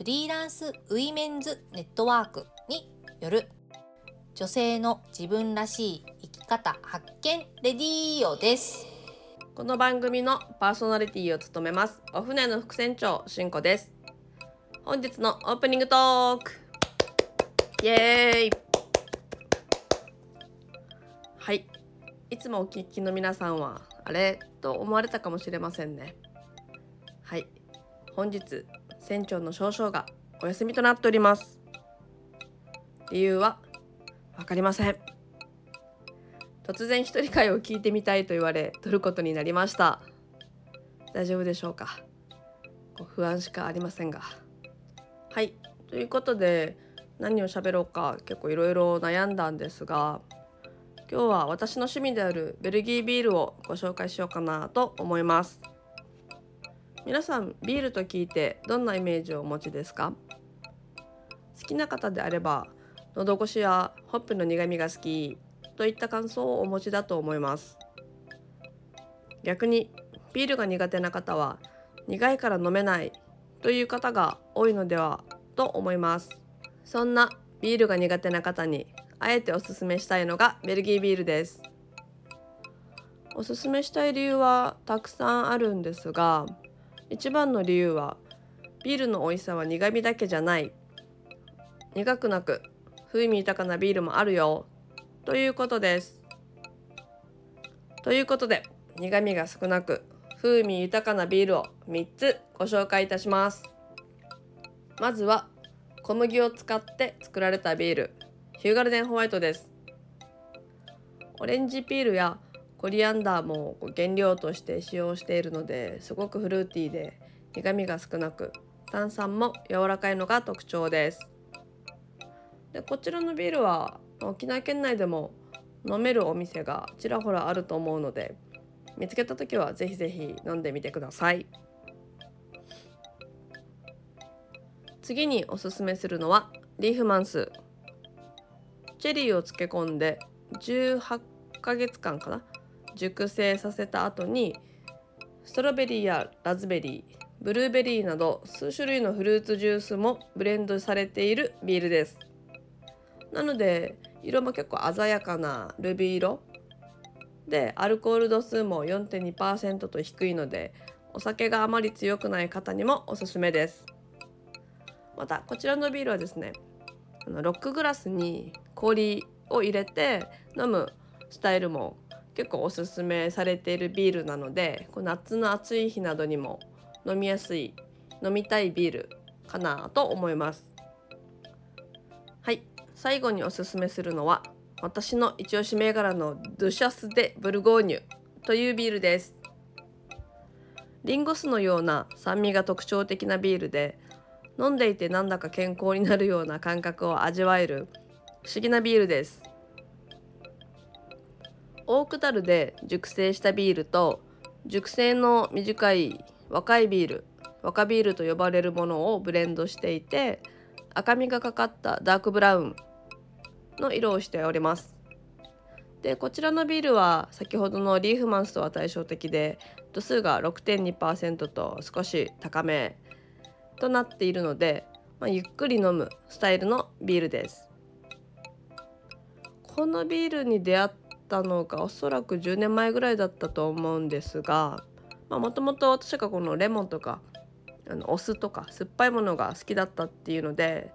フリーランスウィメンズネットワークによる女性の自分らしい生き方発見レディーオです。この番組のパーソナリティを務めます。お船の副船長しんこです。本日のオープニングトーク。イエーイ。はい。いつもお聞きの皆さんはあれ？と思われたかもしれませんね。はい。本日船長の少々がお休みとなっております。理由はわかりません。突然一人会を聞いてみたいと言われ撮ることになりました。大丈夫でしょうか？こう不安しかありませんが。はい。ということで何を喋ろうか結構いろいろ悩んだんですが今日は私の趣味であるベルギービールをご紹介しようかなと思います。皆さんビールと聞いてどんなイメージをお持ちですか？好きな方であれば喉越しやホップの苦みが好きといった感想をお持ちだと思います。逆にビールが苦手な方は苦いから飲めないという方が多いのではと思います。そんなビールが苦手な方にあえておすすめしたいのがベルギービールです。おすすめしたい理由はたくさんあるんですが一番の理由はビールの美味しさは苦味だけじゃない苦くなく風味豊かなビールもあるよということです。ということで苦味が少なく風味豊かなビールを3つご紹介いたします。まずは小麦を使って作られたビールヒューガルデンホワイトです。オレンジピールやコリアンダーも原料として使用しているのですごくフルーティーで苦味が少なく炭酸も柔らかいのが特徴です。でこちらのビールは沖縄県内でも飲めるお店がちらほらあると思うので見つけた時はぜひぜひ飲んでみてください。次におすすめするのはリーフマンス。チェリーを漬け込んで18ヶ月間かな？熟成させた後にストロベリーやラズベリーブルーベリーなど数種類のフルーツジュースもブレンドされているビールです。なので色も結構鮮やかなルビー色。でアルコール度数も4.2%と低いのでお酒があまり強くない方にもおすすめです。またこちらのビールはですねロックグラスに氷を入れて飲むスタイルも結構おすすめされているビールなのでこう夏の暑い日などにも飲みやすい飲みたいビールかなと思います。はい。最後におすすめするのは私の一押し銘柄のドゥシャス・デ・ブルゴーニュというビールです。リンゴ酢のような酸味が特徴的なビールで飲んでいてなんだか健康になるような感覚を味わえる不思議なビールです。オークダルで熟成したビールと熟成の短い若いビール若ビールと呼ばれるものをブレンドしていて赤みがかかったダークブラウンの色をしております。でこちらのビールは先ほどのリーフマンスとは対照的で度数が6.2%と少し高めとなっているので、まあ、ゆっくり飲むスタイルのビールです。このビールに出会ったのがおそらく10年前ぐらいだったと思うんですがもともと私がこのレモンとかあのお酢とか酸っぱいものが好きだったっていうので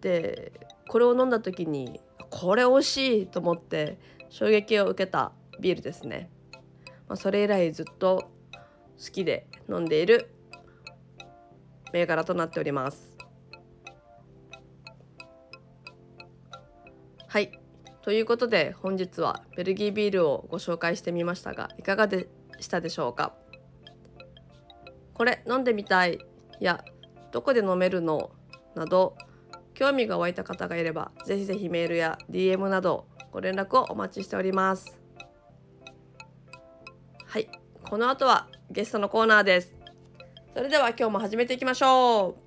でこれを飲んだ時にこれ美味しいと思って衝撃を受けたビールですね、まあ、それ以来ずっと好きで飲んでいる銘柄となっております。はい。ということで本日はベルギービールをご紹介してみましたがいかがでしたでしょうか？これ飲んでみたい？やどこで飲めるの？など興味が湧いた方がいればぜひぜひメールや DM などご連絡をお待ちしております。はいこの後はゲストのコーナーです。それでは今日も始めていきましょう。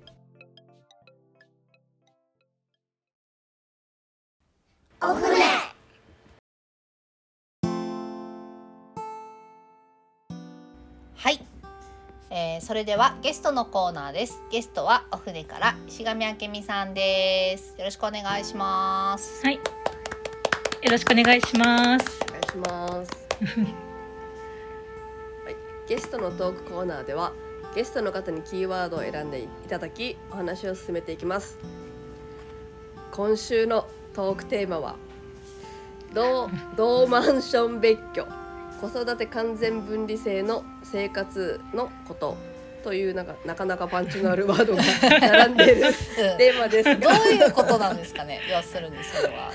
はい、えー、それではゲストのコーナーですゲストはお船から石上明美さんですよろしくお願いしますはい。よろしくお願いします。お願いします。はい、ゲストのトークコーナーではゲストの方にキーワードを選んでいただきお話を進めていきます。今週のトークテーマは同同マンション別居子育て完全分離制の生活のことというなんかなかなかパンチのあるワードが並んでいる うんテーマですどうが。いうことなんですかね要するにそれは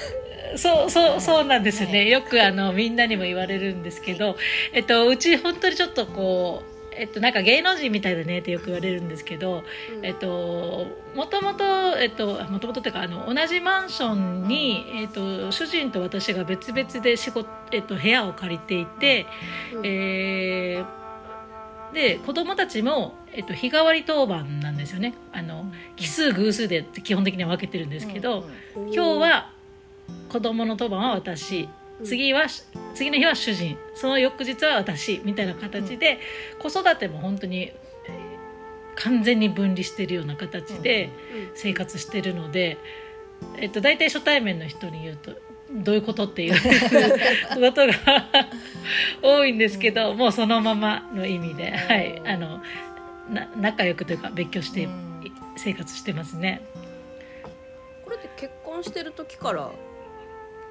そうそうそうなんですね。よくあのみんなにも言われるんですけど、えっとうち本当にちょっとこう。えっと、なんか芸能人みたいだねってよく言われるんですけど、えっと、もともと、えっと、もともとっていうか、あの、同じマンションに、えっと、主人と私が別々で仕事、えっと、部屋を借りていて、うん。えーで子供たちも、えっと、日替わり当番なんですよね。あの奇数偶数で基本的には分けてるんですけど、今日は子供の当番は私次はし次の日は主人。その翌日は私みたいな形で、子育ても本当にえー完全に分離してるような形で生活してるので、えっと、大体初対面の人に言うとどういうことっていう ことが 多いんですけど、もうそのままの意味で、はい、あのな仲良くというか別居してうん。生活してますね。これって結婚してる時から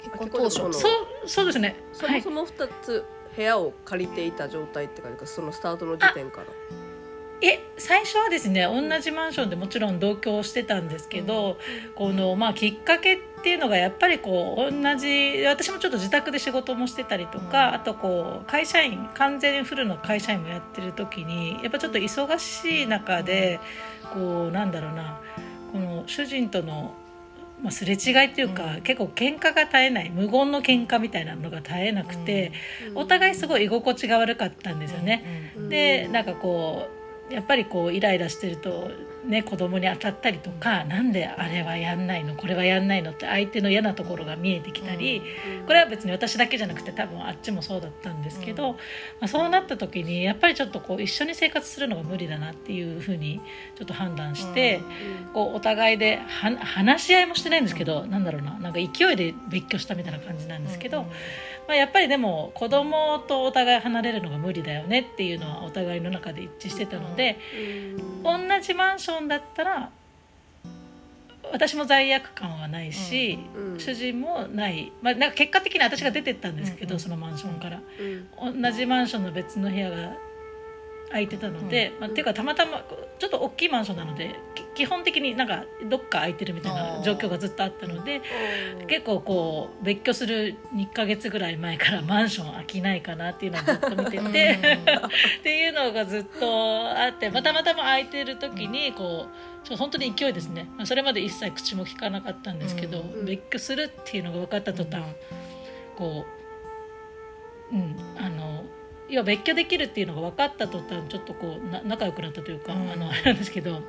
結婚当初のそうそうですね。はいそもそ。も2つ部屋を借りていた状態って感じかそのスタートの時点から。え最初はですね同じマンションでもちろん同居してたんですけど、このまあきっかけっていうのがやっぱりこう同じ私もちょっと自宅で仕事もしてたりとか、うんあとこう会社員完全フルの会社員もやってる時にやっぱちょっと忙しい中でこうなんだろうなこの主人との、まあ、すれ違いっていうか、うん。結構喧嘩が絶えない無言の喧嘩みたいなのが絶えなくて、お互いすごい居心地が悪かったんですよね。うん。でなんかこうやっぱりこうイライラしてると、ね、子供に当たったりとか、なんであれはやんないのこれはやんないのって相手の嫌なところが見えてきたり、これは別に私だけじゃなくて多分あっちもそうだったんですけど、うん。まあ、そうなった時にやっぱりちょっとこう一緒に生活するのが無理だなっていうふうにちょっと判断して、こうお互いでは話し合いもしてないんですけど、なんだろうななんか勢いで別居したみたいな感じなんですけど。まあ、やっぱりでも子供とお互い離れるのが無理だよねっていうのはお互いの中で一致してたので、同じマンションだったら私も罪悪感はないし、主人もない、まあ、なんか結果的に私が出てったんですけど、うん。うん。そのマンションから。同じマンションの別の部屋が空いてたので、まあ、っていうかたまたまちょっと大きいマンションなのでき基本的になんかどっか空いてるみたいな状況がずっとあったので。結構こう別居する2ヶ月ぐらい前からマンション空きないかなっていうのをずっと見てて っていうのがずっとあって、まあ、たまたま空いてる時にこうちょ本当に勢いですね、まあ、それまで一切口も聞かなかったんですけど、うん。別居するっていうのが分かった途端こううんあの要は別居できるっていうのが分かった途端ちょっとこうな仲良くなったというか、うん。あのあれなんですけど。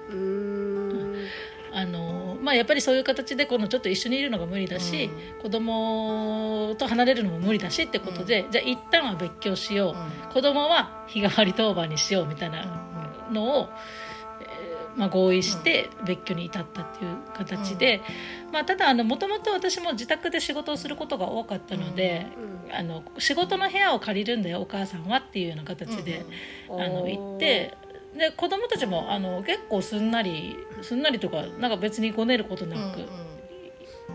あのまあ、やっぱりそういう形でこのちょっと一緒にいるのが無理だし、子供と離れるのも無理だしってことで、じゃあ一旦は別居しよう、子供は日替わり当番にしようみたいなのを、えーまあ、合意して別居に至ったっていう形で、まあ、ただもともと私も自宅で仕事をすることが多かったので、あの仕事の部屋を借りるんだよお母さんはっていうような形で、あの行って。で子供たちもあの結構すんなりすんなりとかなんか別にごねることなく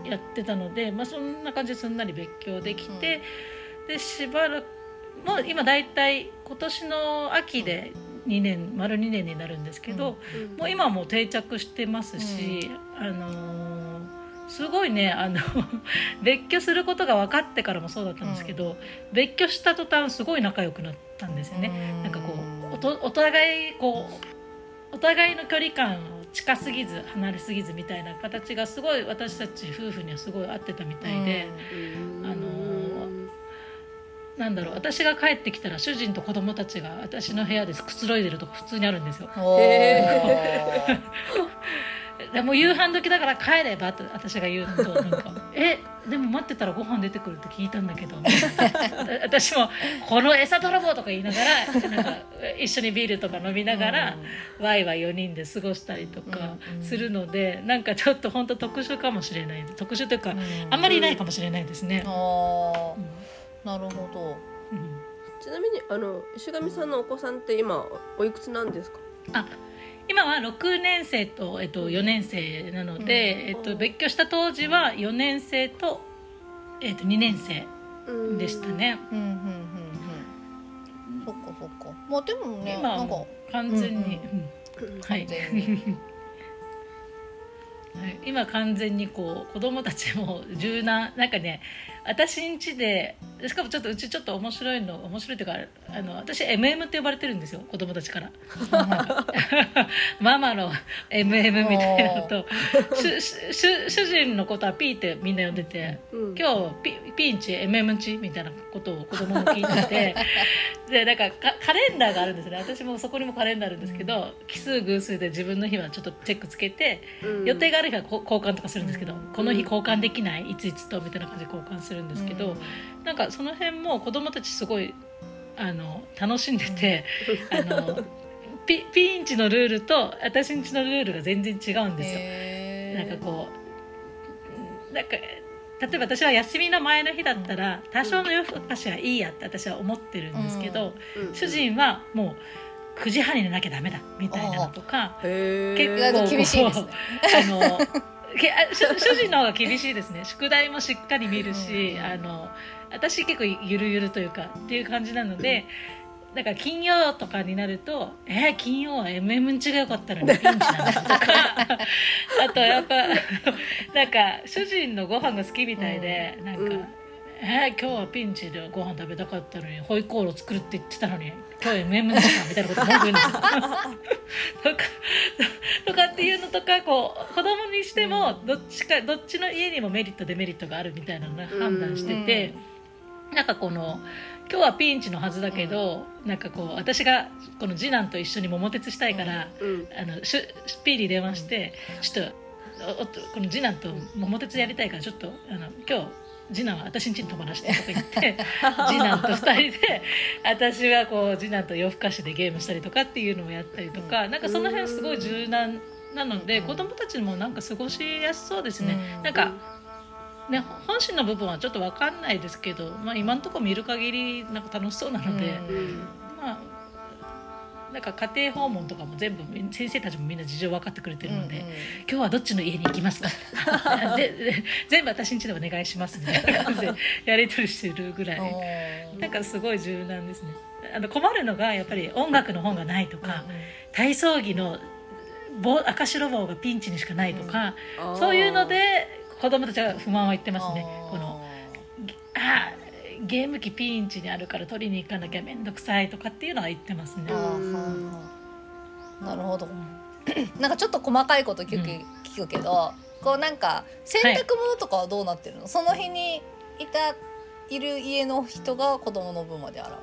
やってたので、まあ、そんな感じですんなり別居できて、でしばらくもう今大体今年の秋で2年丸2年になるんですけど、もう今はもう定着してますし、あのーすごいねあの 別居することが分かってからもそうだったんですけど、別居した途端すごい仲良くなったんですよね。なんかこうおとお互いこうお互いの距離感を近すぎず離れすぎずみたいな形がすごい私たち夫婦にはすごい合ってたみたいで、あのなんだろう私が帰ってきたら主人と子供たちが私の部屋でくつろいでるとか普通にあるんですよ。へ でも夕飯時だから帰ればって私が言うとなんか「えでも待ってたらご飯出てくるって聞いたんだけど」私も「この餌泥棒」とか言いながらなんか一緒にビールとか飲みながら、ワイワイ4人で過ごしたりとかするので、なんかちょっと本当特殊かもしれない。特殊というか、あんまりいないかもしれないですね。あーなるほど。うんちなみにあの石上さんのお子さんって今おいくつなんですか？あ今は6年生と、えっと、4年生なので、えっと、別居した当時は4年生と、えっと、2年生でしたね。うんうんうんうん。そっかそっか。まあでもね、今はなんかもう完全に、うんうんはい完全に。はい今完全にこう子供たちも柔軟なんかね私ん家でしかもちょっとうちちょっと面白いの面白いというかあの私 MM って呼ばれてるんですよ子供たちから。ママの MM みたいなのと。主人のことは P ってみんな呼んでてうん。今日ピピンチ MM チみたいなことを子供も聞いてて。でなんかかカレンダーがあるんですね。私もそこにもカレンダーあるんですけど奇数偶数で自分の日はちょっとチェックつけてうん。予定がある日はこ交換とかするんですけど、うん。この日交換できない？いついつと？みたいな感じで交換するんですけど、なんかその辺も子供たちすごいあの楽しんでて、あのピピンチのルールと私んちのルールが全然違うんですよ。なんかこうなんか例えば私は休みの前の日だったら多少の夜更かしはいいやって私は思ってるんですけど、うん。主人はもう9時半に寝なきゃダメだみたいなのとか。結意外と厳しいですね。あの主主人の方が厳しいですね宿題もしっかり見るし、うんあの私結構ゆるゆるというかっていう感じなので、だから金曜とかになると「えー、金曜は MM んちが良かったのにピンチなんだ」とか あとやっぱなんか主人のご飯が好きみたいで、なんか。うんえー、今日はピンチでご飯食べたかったのにホイコーロー作るって言ってたのに今日 MM だったみたいなこと文句言うんですよ。とかとかっていうのとかこうにしてもどっちかどっちの家にもメリットデメリットがあるみたいなのを判断してて、なんかこの今日はピンチのはずだけど、なんかこう私がこの次男と一緒に桃鉄したいから、うん。あのしゅピーに電話して、ちょっとこの次男と桃鉄やりたいからちょっとあの今日次男は私ん家に泊まらせてとか言って 次男と2人で私はこう次男と夜更かしでゲームしたりとかっていうのをやったりとか、なんかその辺すごい柔軟なので、うん。子供たちもなんか過ごしやすそうですね。うん。なんかね、本心の部分はちょっと分かんないですけど、まあ、今のところ見る限りなんか楽しそうなので、うん。うんまあなんか家庭訪問とかも全部先生たちもみんな事情分かってくれてるので、今日はどっちの家に行きますか？全部私ん家でお願いしますみたいな感じで やり取りしてるぐらい。なんかすごい柔軟ですね。あの困るのがやっぱり音楽の本がないとか、体操着の棒赤白棒がピンチにしかないとか、あー。そういうので子供たちは不満を言ってますね。このあーゲーム機ピンチにあるから取りに行かなきゃ面倒くさいとかっていうのは言ってますね。なるほど。なんかちょっと細かいこと聞く,、うん聞くけどこうなんか洗濯物とかはどうなってるの、その日にいたいる家の人が子供の分まで洗う？あ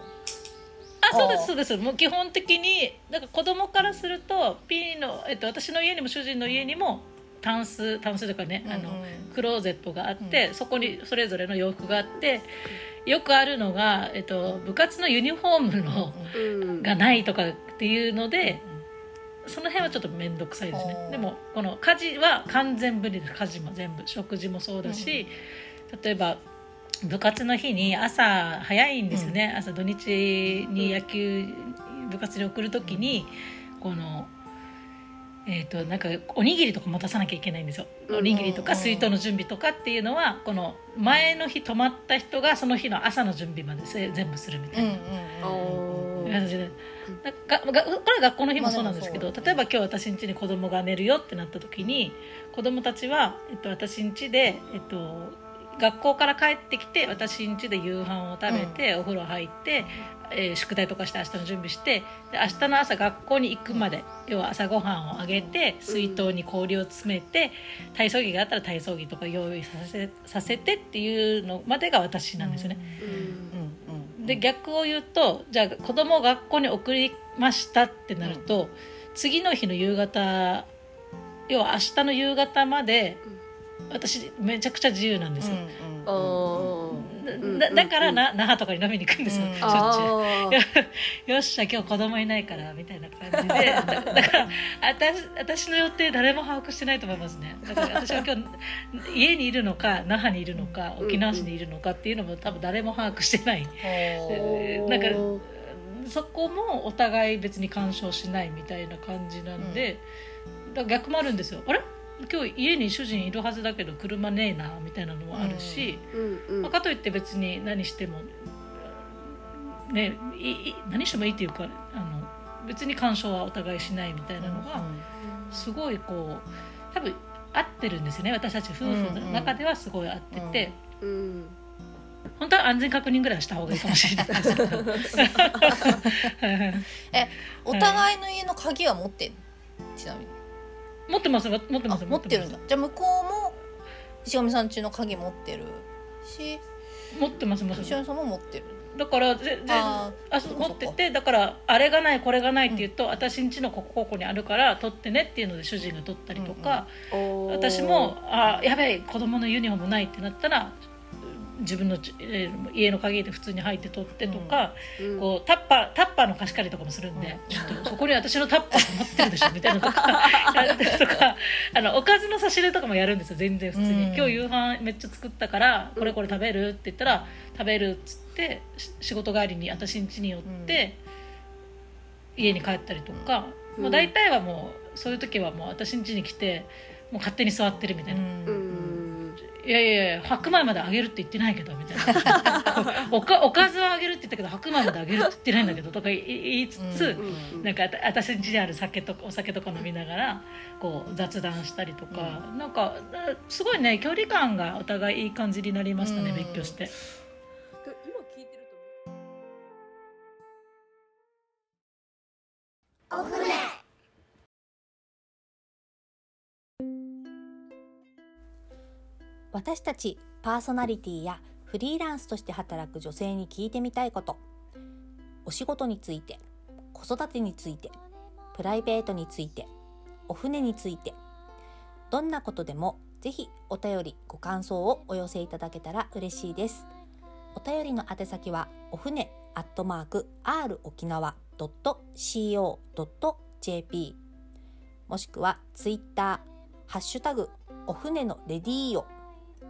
そうですそうですもう基本的になんか子供からすると P の、えっと、私の家にも主人の家にもタンスタンスというかね、あのクローゼットがあって、そこにそれぞれの洋服があってよくあるのが、えっと、部活のユニフォームのうん。がないとかっていうので、その辺はちょっと面倒くさいですね。でもこの家事は完全分離です。家事も全部。食事もそうだし、例えば部活の日に朝早いんですよね、朝土日に野球部活に送る時にこの。えー、となんかおにぎりとか持たさなきゃいけないんですよ。うんおにぎりとか水筒の準備とかっていうのはこの前の日泊まった人がその日の朝の準備までせ全部するみたいな。感じでがががこれは学校の日もそうなんですけど、まあ例えば今日私ん家に子供が寝るよってなった時に子供たちは、えっと、私ん家で、えっと、学校から帰ってきて私ん家で夕飯を食べて、お風呂入って、えー宿題とかして明日の準備してで明日の朝学校に行くまで要は朝ごはんをあげて水筒に氷を詰めて、体操着があったら体操着とか用意させさせてっていうのまでが私なんですよね。うん。うんうんで逆を言うとじゃあ子供を学校に送りましたってなると、次の日の夕方要は明日の夕方まで私めちゃくちゃ自由なんですよ。だだからな那覇とかに飲みに行くんですよ、うん。しょっちゅう。よっしゃ今日子供いないからみたいな感じで。だ だから私私の予定誰も把握してないと思いますね。だから私は今日 家にいるのか那覇にいるのか沖縄市にいるのかっていうのも多分誰も把握してない。ほなんかそこもお互い別に干渉しないみたいな感じなんで、逆もあるんですよ。あれ？今日家に主人いるはずだけど車ねえなみたいなのもあるし、うんうんまあ、かといって別に何してもねいい何してもいいっていうかあの別に干渉はお互いしないみたいなのがすごいこう多分合ってるんですよね私たち夫婦の中ではすごい合ってて、うん本当は安全確認ぐらいはした方がいいかもしれないです。けどお互いの家の鍵は持ってんの？ちなみに持ってます持ってますあ持ってるんだ。じゃあ向こうも石上さん家の鍵持ってるし持ってます持ってます石上さんも持ってる。だからぜぜあ持っててだからあれがないこれがないって言うと、私ん家のここここにあるから取ってねっていうので主人が取ったりとか、おー。私もあやべえ子供のユニフォームないってなったら自分の家の鍵で普通に入って取ってとか、うん。こうタッパータッパーの貸し借りとかもするんで、ちょっとそこに私のタッパーが持ってるでしょみたいなとか とかあのおかずの差し入れとかもやるんですよ全然。普通に、うん。今日夕飯めっちゃ作ったからこれこれ食べるって言ったら食べるっつってし仕事帰りに私ん家に寄って、家に帰ったりとか、うん。もう大体はもうそういう時はもう私ん家に来てもう勝手に座ってるみたいな。うんいやいやいや白米まであげるって言ってないけどみたいな。おかおかずはあげるって言ったけど白米まであげるって言ってないんだけどとか言いつつ、うんなんかあた私ん家にある酒とかお酒とか飲みながらこう雑談したりとか、なんかあすごいね距離感がお互いいい感じになりましたね、うん。別居して。私たちパーソナリティやフリーランスとして働く女性に聞いてみたいこと。お仕事について子育てについてプライベートについてお船について。どんなことでもぜひお便りご感想をお寄せいただけたら嬉しいです。お便りの宛先はお船アットマーク r 沖縄 .co.jp もしくはツイッターハッシュタグお船のレディーオ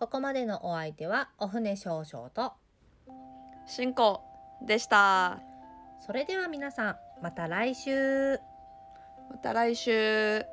ここまでのお相手はお船少々と、進行でしたそれでは皆さんまた来週。また来週